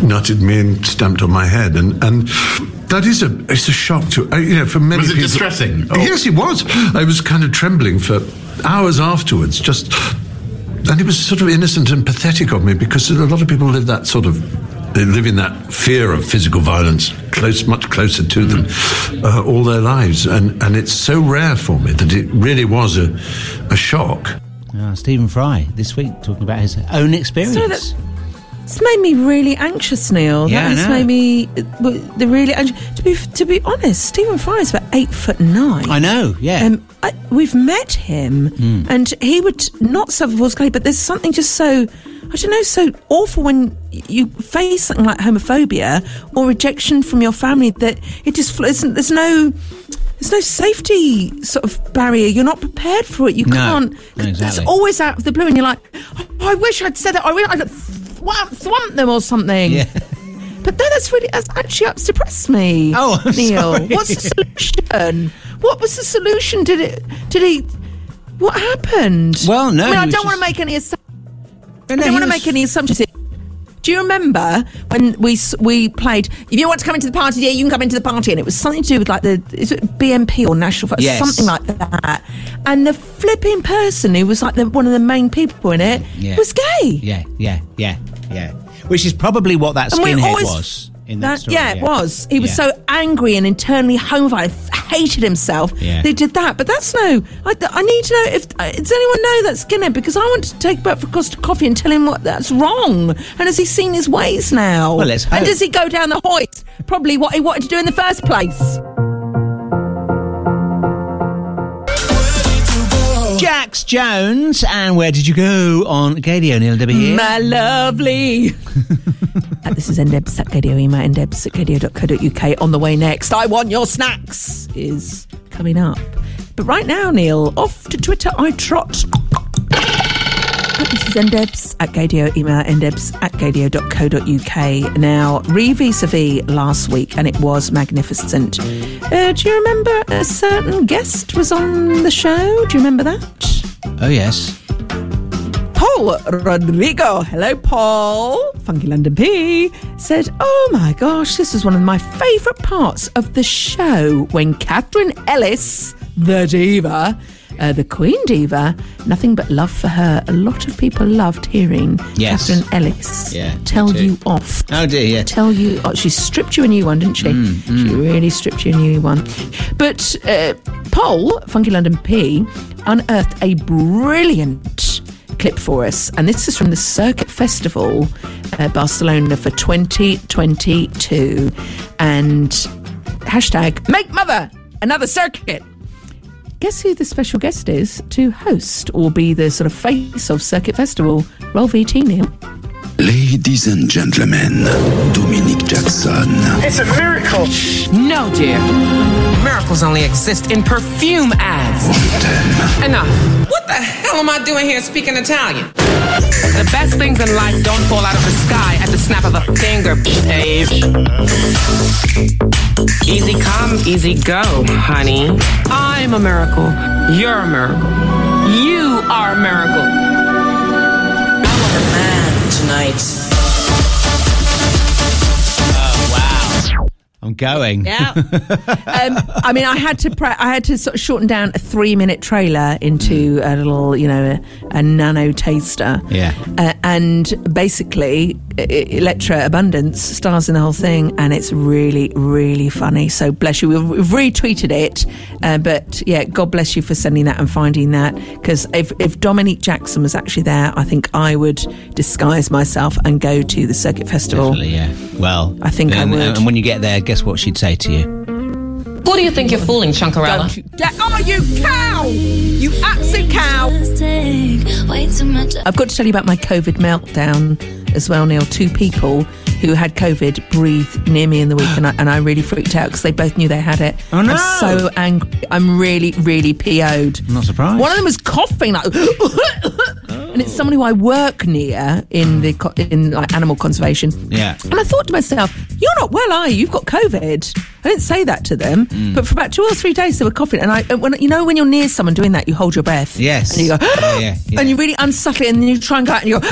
nutted me and stamped on my head. And and that is a it's a shock to uh, you know for many Was it people. distressing? Oh. Yes, it was. I was kind of trembling for hours afterwards. Just and it was sort of innocent and pathetic of me because a lot of people live that sort of. They live in that fear of physical violence, close, much closer to them, uh, all their lives, and and it's so rare for me that it really was a, a shock. Ah, Stephen Fry this week talking about his own experience. So that- It's made me really anxious, Neil. Yeah, that has made me uh, the really anxious. To be to be honest, Stephen Fry is about eight foot nine. I know, yeah. Um, I, we've met him, Mm. and he would not suffer false clay, but there's something just so I don't know, so awful when you face something like homophobia or rejection from your family that it just There's no. There's no safety sort of barrier. You're not prepared for it. You No, can't. exactly. It's always out of the blue, and you're like, oh, I wish I'd said that. I wish I'd swamp them or something. Yeah. But no, that's really that's actually up depressed me. Oh, I'm Neil, sorry. what's the solution? What was the solution? Did it? Did he? What happened? Well, no, I, mean, I don't want to make any assumptions. no, I don't want to was- make any assumptions. Do you remember when we we played? If you want to come into the party, yeah, you can come into the party, and it was something to do with like the is it BNP or National Yes. something like that. And the flipping person who was like the, one of the main people in it Yeah. was gay. Yeah, yeah, yeah, yeah. Which is probably what that skinhead always- was in that, story. yeah, it was. He was Yeah. so angry and internally homophobic, hated himself. Yeah. They did that, but that's no. I, I need to know if uh, does anyone know that Skinner because I want to take out for Costa Coffee and tell him what that's wrong. And has he seen his ways now? Well, let's hope. And does he go down the hoist? Probably what he wanted to do in the first place. Jax Jones, and where did you go on Gaydio? Neil here. My lovely. This is ndebs at gaydio, email at gaydio.co.uk. On the way next, I want your snacks is coming up. But right now, Neil, off to Twitter I trot. This is ndebs at gaydio. Email ndebs at gaydio.co.uk. Now, re vis a vis last week, and it was magnificent. Uh, do you remember a certain guest was on the show? Do you remember that? Oh, yes. Paul Rodrigo, hello Paul, Funky London P, said, Oh my gosh, this is one of my favourite parts of the show when Catherine Ellis, the diva, uh, the Queen Diva, nothing but love for her. A lot of people loved hearing Yes. Catherine Ellis Yeah, tell you off. Oh, dear, yeah. Tell you, oh, she stripped you a new one, didn't she? Mm, She really stripped you a new one. But uh, Paul, Funky London P, unearthed a brilliant clip for us, and this is from the Circuit Festival, uh, Barcelona for 2022, and hashtag Make Mother another circuit. Guess who the special guest is to host or be the sort of face of Circuit Festival? Roll VT, Neil. Ladies and gentlemen, Dominique Jackson. It's a miracle. No, dear. Miracles only exist in perfume ads. Enough. What the hell am I doing here speaking Italian? The best things in life don't fall out of the sky at the snap of a finger, babe. Easy come, easy go, honey. I'm a miracle. You're a miracle. You are a miracle. I'm a man tonight. Going. Yeah. um, I mean, I had to pra- I had to sort of shorten down a three minute trailer into a little, you know, a, a nano taster. Yeah. Uh, and basically, Elektra Abundance stars in the whole thing, and it's really, really funny. So bless you. We've, we've retweeted it, uh, but yeah, God bless you for sending that and finding that. Because if, if Dominique Jackson was actually there, I think I would disguise myself and go to the Circuit Festival. Definitely, yeah. Well, I think I and, would. And when you get there, guess what she'd say to you? What do you think you're fooling, Chunkarella? Don't you dare- Oh, you cow! You absolute cow! I've got to tell you about my COVID meltdown as well, Neil. Two people who had COVID breathed near me in the week, and I, and I really freaked out because they both knew they had it. Oh, no. I'm so angry. I'm really, really PO'd. I'm not surprised. One of them was coughing like, oh. And it's someone who I work near in the co- in like animal conservation. Yeah. And I thought to myself, you're not well, are you? You've got COVID. I didn't say that to them, Mm. but for about two or three days they were coughing. And I, and when you know, when you're near someone doing that, you hold your breath. Yes. And you go, Yeah, yeah, yeah. and you really unsubtle it, and then you try and go out and you go,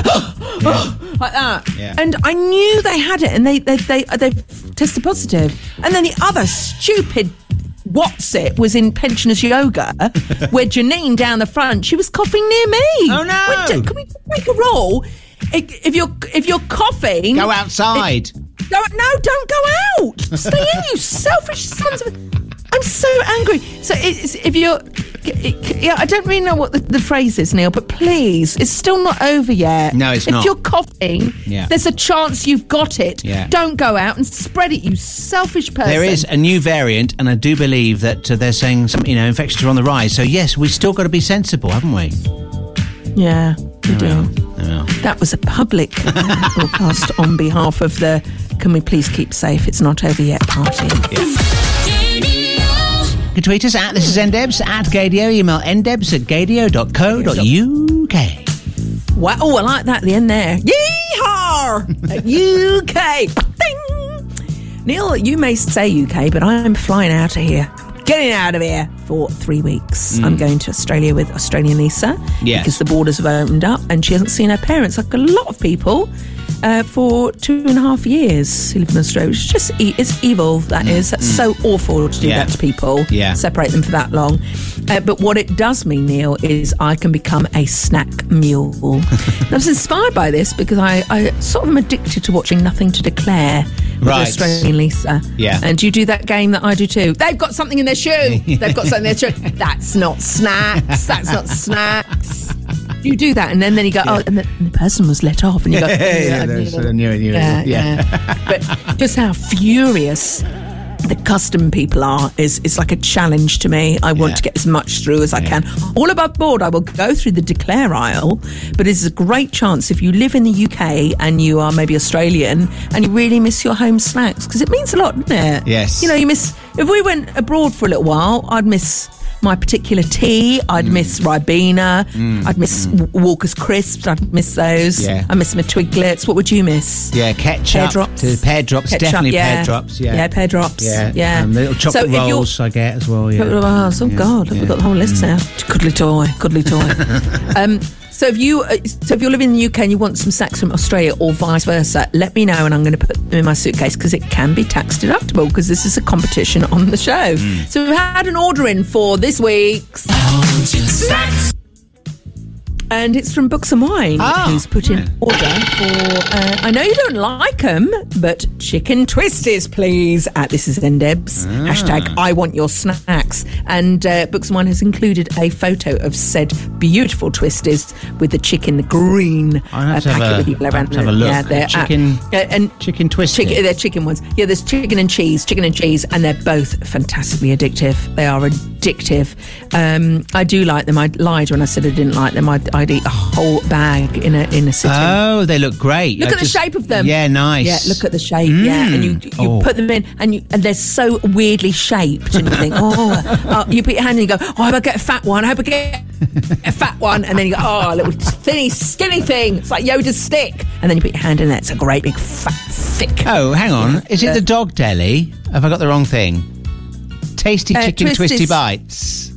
like that. Yeah. And I knew they had it, and they they they they tested positive. And then the other stupid. What's it was in pensioners yoga, where Janine down the front, she was coughing near me. Oh, no. Can we make a rule? If you're if you're coughing, Go outside. Go, no, don't go out. Stay in, you selfish sons of. I'm so angry. So it's, if you're, yeah, I don't really know what the, the phrase is, Neil, but please, it's still not over yet. No, it's if not. you're coughing, Yeah. there's a chance you've got it. Yeah. Don't go out and spread it, you selfish person. There is a new variant, and I do believe that uh, they're saying some, you know, infections are on the rise. So yes, we still got to be sensible, haven't we? Yeah, you do. Yeah. That was a public broadcast on behalf of the Can We Please Keep Safe? It's Not Over Yet party. You can tweet us at this is ndebs at gaydio. Email ndebs at gaydio.co.uk. Wow, oh, I like that at the end there. Yeehaw! UK. Ding! Neil, you may say UK, but I'm flying out of here. Getting out of here for three weeks. Mm. I'm going to Australia with Australian Lisa Yes. because the borders have opened up and she hasn't seen her parents like a lot of people uh, for two and a half years who live in Australia. It's just e- it's evil. That is. That's so awful to do Mm. Yeah. that to people. Yeah. Separate them for that long. Uh, but what it does mean, Neil, is I can become a snack mule. And I was inspired by this because I, I sort of am addicted to watching Nothing to Declare with Right. Australian Lisa. Yeah. And you do that game that I do too. They've got something in their shoe. They've got something in their shoe. That's not snacks. That's not snacks. You do that, and then, then you go, oh, and the, and the person was let off, and you go, Yeah, yeah, I that's- knew it. I knew it, knew it, yeah, yeah. yeah. but just how furious the custom people are is is like a challenge to me. I want Yeah. to get as much through as I can. All above board, I will go through the declare aisle, but it's a great chance if you live in the UK and you are maybe Australian and you really miss your home snacks because it means a lot, doesn't it? Yes. You know, you miss. If we went abroad for a little while, I'd miss my particular tea. I'd miss Ribena. Mm, I'd miss W- Walker's crisps. I'd miss those. Yeah. I miss my Twiglets. What would you miss? Yeah, ketchup. Pear drops. To pear drops, Ketchup, definitely yeah. pear drops. Yeah, Yeah, pear drops. Yeah, Yeah. Um, little chocolate you're- rolls I get as well. Yeah. Chocolate bars. Oh Yeah, God, we've got the whole list now. Cuddly toy, cuddly toy. um, so if you, uh, so if you're living in the UK and you want some sacks from Australia or vice versa, let me know and I'm going to put them in my suitcase because it can be tax deductible because this is a competition on the show. Hmm. So we've had an order in for this week's. And it's from Books and Wine, Ah, who's put in order for. Uh, I know you don't like them, but chicken twisties, please. At this is Ndebs. Ah. Hashtag I want your snacks. And uh, Books and Wine has included a photo of said beautiful twisties with the chicken green uh, packet a- with yellow around have a look. Yeah, they're Chicken- uh, and chicken twisties. Chicken, they're chicken ones. Yeah, there's chicken and cheese, chicken and cheese, and they're both fantastically addictive. They are addictive. Um, I do like them. I lied when I said I didn't like them. I'd, I'd eat a whole bag in a in a sitting. Oh, they look great. Look I at just- the shape of them. Yeah, nice. Yeah, look at the shape. Yeah, and you mm. you Oh. put them in, and you and they're so weirdly shaped, and you think, oh, oh, you put your hand in, and you go, oh, I hope I get a fat one. I hope I get a fat one, and then you go, oh, a little thinny, skinny thing. It's like Yoda's stick, and then you put your hand in there. It's a great big fat thick. Oh, hang on. Is it the dog deli? Have I got the wrong thing? Tasty Uh, chicken Twisties. twisty bites.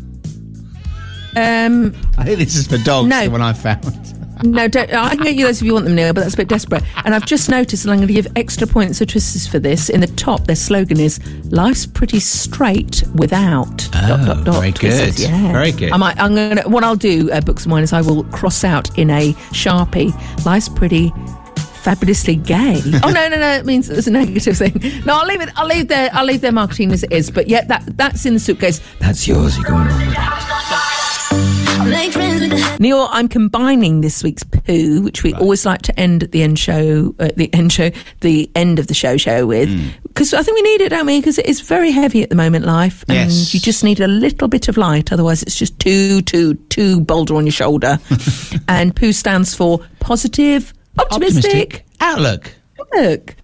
Um, I think this is for dogs. No. The one I found. no, don't, I can get you those if you want them, Neil, but that's a bit desperate. And I've just noticed, and I'm going to give extra points of twisters for this. In the top, their slogan is "Life's pretty straight without." Oh, very good. Yeah, Very good. I might, I'm gonna. What I'll do, uh, books of wine, is I will cross out in a sharpie. Life's pretty. Fabulously gay. oh no, no, no! It means it's a negative thing. No, I'll leave it. I'll leave their. I'll leave their marketing as it is. But yeah, that that's in the suitcase. That's yours. You're going on with that. Neil, I'm combining this week's poo, which we always like to end at the end show, uh, the end show, the end of the show show with, because I think we need it, don't we? Because it is very heavy at the moment, life, and Yes. you just need a little bit of light. Otherwise, it's just too, too, too boulder on your shoulder. and poo stands for positive, optimistic, outlook. Look.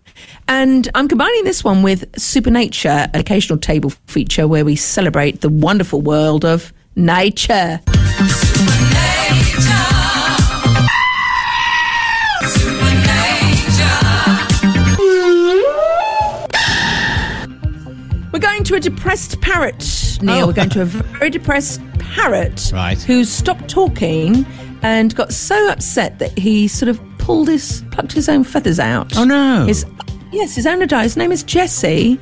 And I'm combining this one with Supernature, an occasional table feature where we celebrate the wonderful world of nature. Going to a depressed parrot, Neil. Oh. We're going to a very depressed parrot Right. who stopped talking and got so upset that he sort of pulled his, plucked his own feathers out. Oh, no. His, yes, his owner died. His name is Jesse,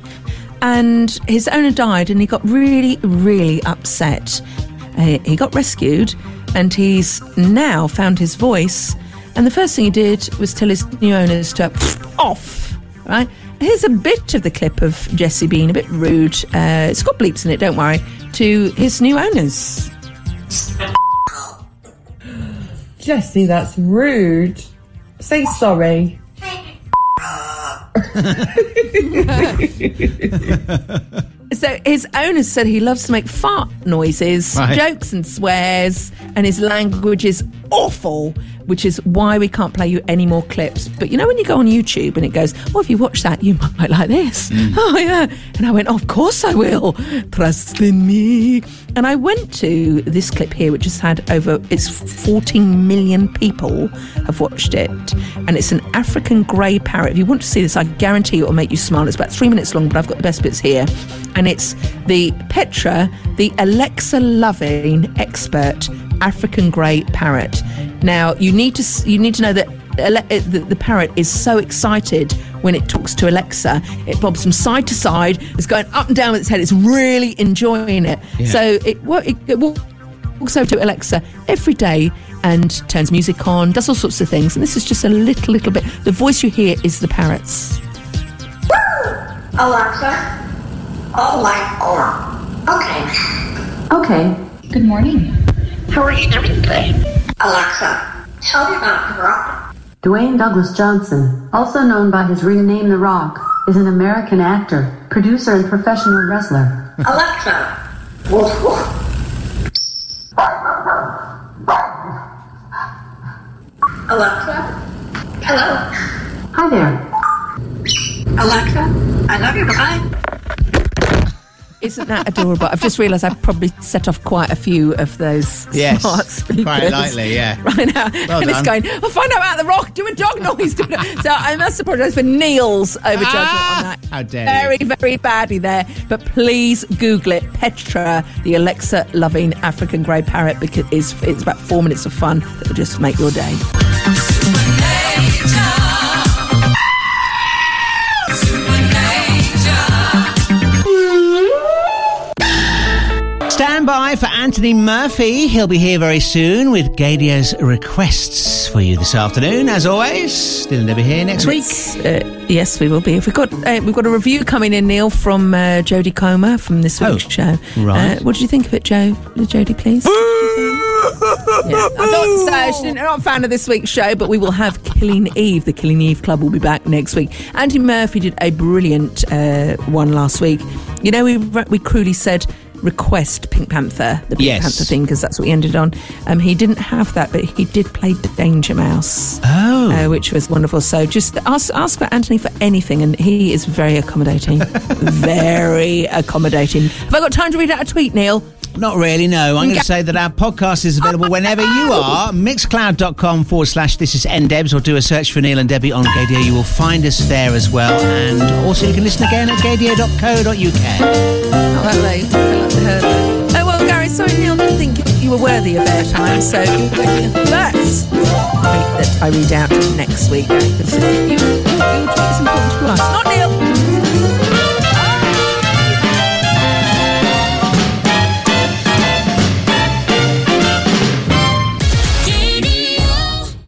and his owner died, and he got really, really upset. Uh, he got rescued, and he's now found his voice. And the first thing he did was tell his new owners to off. Right. Here's a bit of the clip of Jesse being a bit rude. Uh, it's got bleeps in it. Don't worry. To his new owners. Jesse, that's rude. Say sorry. So his owners said he loves to make fart noises, Right. jokes and swears, and his language is awful, which is why we can't play you any more clips. But you know when you go on YouTube and it goes, "Oh, if you watch that, you might like this." Mm. Oh yeah, and I went, "Of course I will. Trust in me." And I went to this clip here, which has had over it's 14 million people have watched it, and it's an African grey parrot. If you want to see this, I guarantee it will make you smile. It's about three minutes long, but I've got the best bits here, and it's the Petra, the Alexa loving expert African grey parrot. Now you need to you need to know that. Ale- uh, The, the parrot is so excited when it talks to Alexa. It bobs from side to side. It's going up and down with its head. It's really enjoying it. Yeah. So it, wa- it, it walks over to Alexa every day and turns music on, does all sorts of things. And this is just a little, little bit. The voice you hear is the parrot's. Alexa. Oh my god. Okay. Okay. Good morning. How are you today? Alexa, tell me about the rock. Dwayne Douglas Johnson, also known by his ring name The Rock, is an American actor, producer, and professional wrestler. Alexa. Woof woof. Alexa. Hello. Hi there. Alexa. I love you. Bye. Isn't that adorable? I've just realised I've probably set off quite a few of those Yes, smart speakers. quite lightly, yeah. Right now. Well and it's going, I'll find out about the rock, do a dog noise. Do it. So I must apologise for Neil's overjudgment on that. Ah! How dare very, you. very badly there. But please Google it. Petra, the Alexa loving African grey parrot, because it's, it's about four minutes of fun that will just make your day. Stand by for Anthony Murphy. He'll be here very soon with Gaydio's requests for you this afternoon. As always, still never here next week. Uh, yes, we will be. We've got uh, we've got a review coming in, Neil, from uh, Jodie Comer from this week's show. Oh, right. Uh, what did you think of it, Joe? Jodie, please. yeah, I thought so. She's not a fan of this week's show, but we will have Killing Eve. The Killing Eve Club will be back next week. Andy Murphy did a brilliant uh, one last week. You know, we we cruelly said request Pink Panther, the Pink Yes. Panther thing, because that's what we ended on. Um, he didn't have that, but he did play Danger Mouse. Oh. Uh, which was wonderful. So just ask ask for Anthony for anything, and he is very accommodating. very accommodating. Have I got time to read out a tweet, Neil? Not really, no. I'm going to say that our podcast is available whenever you are. Mixcloud.com forward slash this is NDebs or do a search for Neil and Debbie on Gaydio. You will find us there as well. And also you can listen again at gaydio.co.uk. Oh, hello. I feel like heard that. Oh, well, Gary, sorry, Neil didn't think you were worthy of airtime, so you're going to be the first tweet that I read out next week, Gary, 'cause